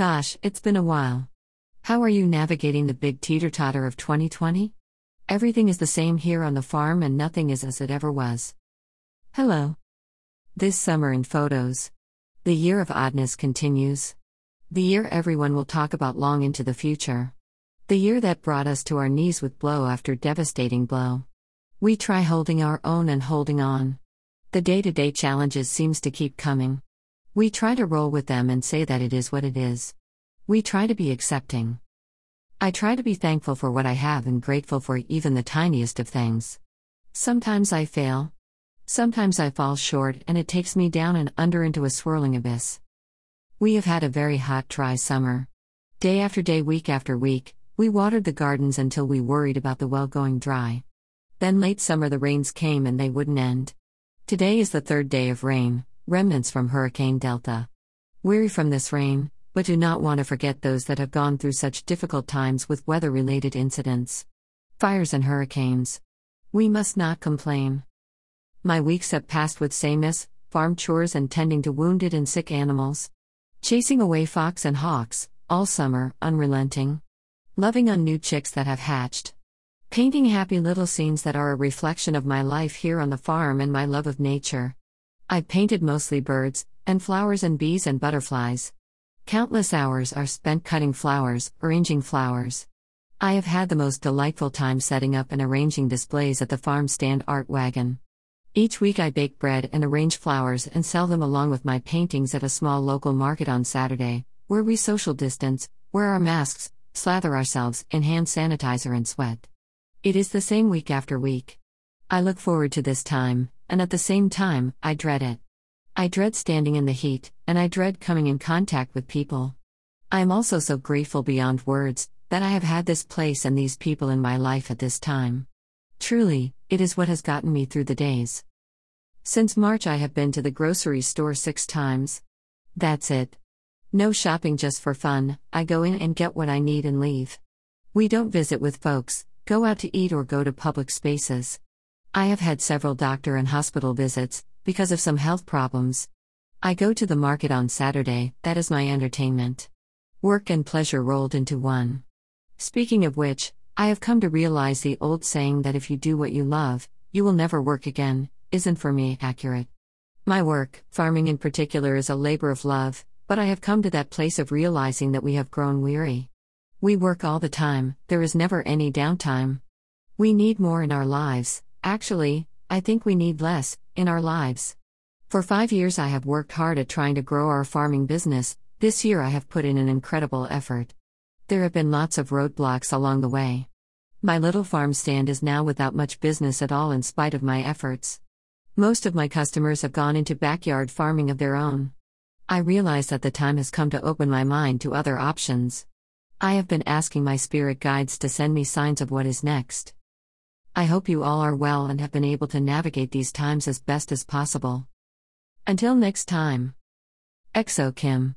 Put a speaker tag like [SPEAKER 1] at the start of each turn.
[SPEAKER 1] Gosh, it's been a while. How are you navigating the big teeter totter of 2020? Everything is the same here on the farm and nothing is as it ever was. Hello. This summer in photos. The year of oddness continues. The year everyone will talk about long into the future. The year that brought us to our knees with blow after devastating blow. We try holding our own and holding on. The day to day challenges seems to keep coming. We try to roll with them and say that it is what it is. We try to be accepting. I try to be thankful for what I have and grateful for even the tiniest of things. Sometimes I fail. Sometimes I fall short and it takes me down and under into a swirling abyss. We have had a very hot, dry summer. Day after day, week after week, we watered the gardens until we worried about the well going dry. Then late summer the rains came and they wouldn't end. Today is the third day of rain, remnants from Hurricane Delta. Weary from this rain, but do not want to forget those that have gone through such difficult times with weather related incidents. Fires and hurricanes. We must not complain. My weeks have passed with sameness, farm chores, and tending to wounded and sick animals. Chasing away fox and hawks, all summer, unrelenting. Loving on new chicks that have hatched. Painting happy little scenes that are a reflection of my life here on the farm and my love of nature. I've painted mostly birds, and flowers and bees and butterflies. Countless hours are spent cutting flowers, arranging flowers. I have had the most delightful time setting up and arranging displays at the farm stand art wagon. Each week I bake bread and arrange flowers and sell them along with my paintings at a small local market on Saturday, where we social distance, wear our masks, slather ourselves in hand sanitizer and sweat. It is the same week after week. I look forward to this time, and at the same time, I dread it. I dread standing in the heat, and I dread coming in contact with people. I am also so grateful beyond words that I have had this place and these people in my life at this time. Truly, it is what has gotten me through the days. Since March, I have been to the grocery store six times. That's it. No shopping just for fun, I go in and get what I need and leave. We don't visit with folks, go out to eat, or go to public spaces. I have had several doctor and hospital visits, because of some health problems. I go to the market on Saturday, that is my entertainment. Work and pleasure rolled into one. Speaking of which, I have come to realize the old saying that if you do what you love, you will never work again, isn't for me accurate. My work, farming in particular, is a labor of love, but I have come to that place of realizing that we have grown weary. We work all the time, there is never any downtime. We need more in our lives, Actually, I think we need less, in our lives. For five years, I have worked hard at trying to grow our farming business, this year, I have put in an incredible effort. There have been lots of roadblocks along the way. My little farm stand is now without much business at all in spite of my efforts. Most of my customers have gone into backyard farming of their own. I realize that the time has come to open my mind to other options. I have been asking my spirit guides to send me signs of what is next. I hope you all are well and have been able to navigate these times as best as possible. Until next time. Exo Kim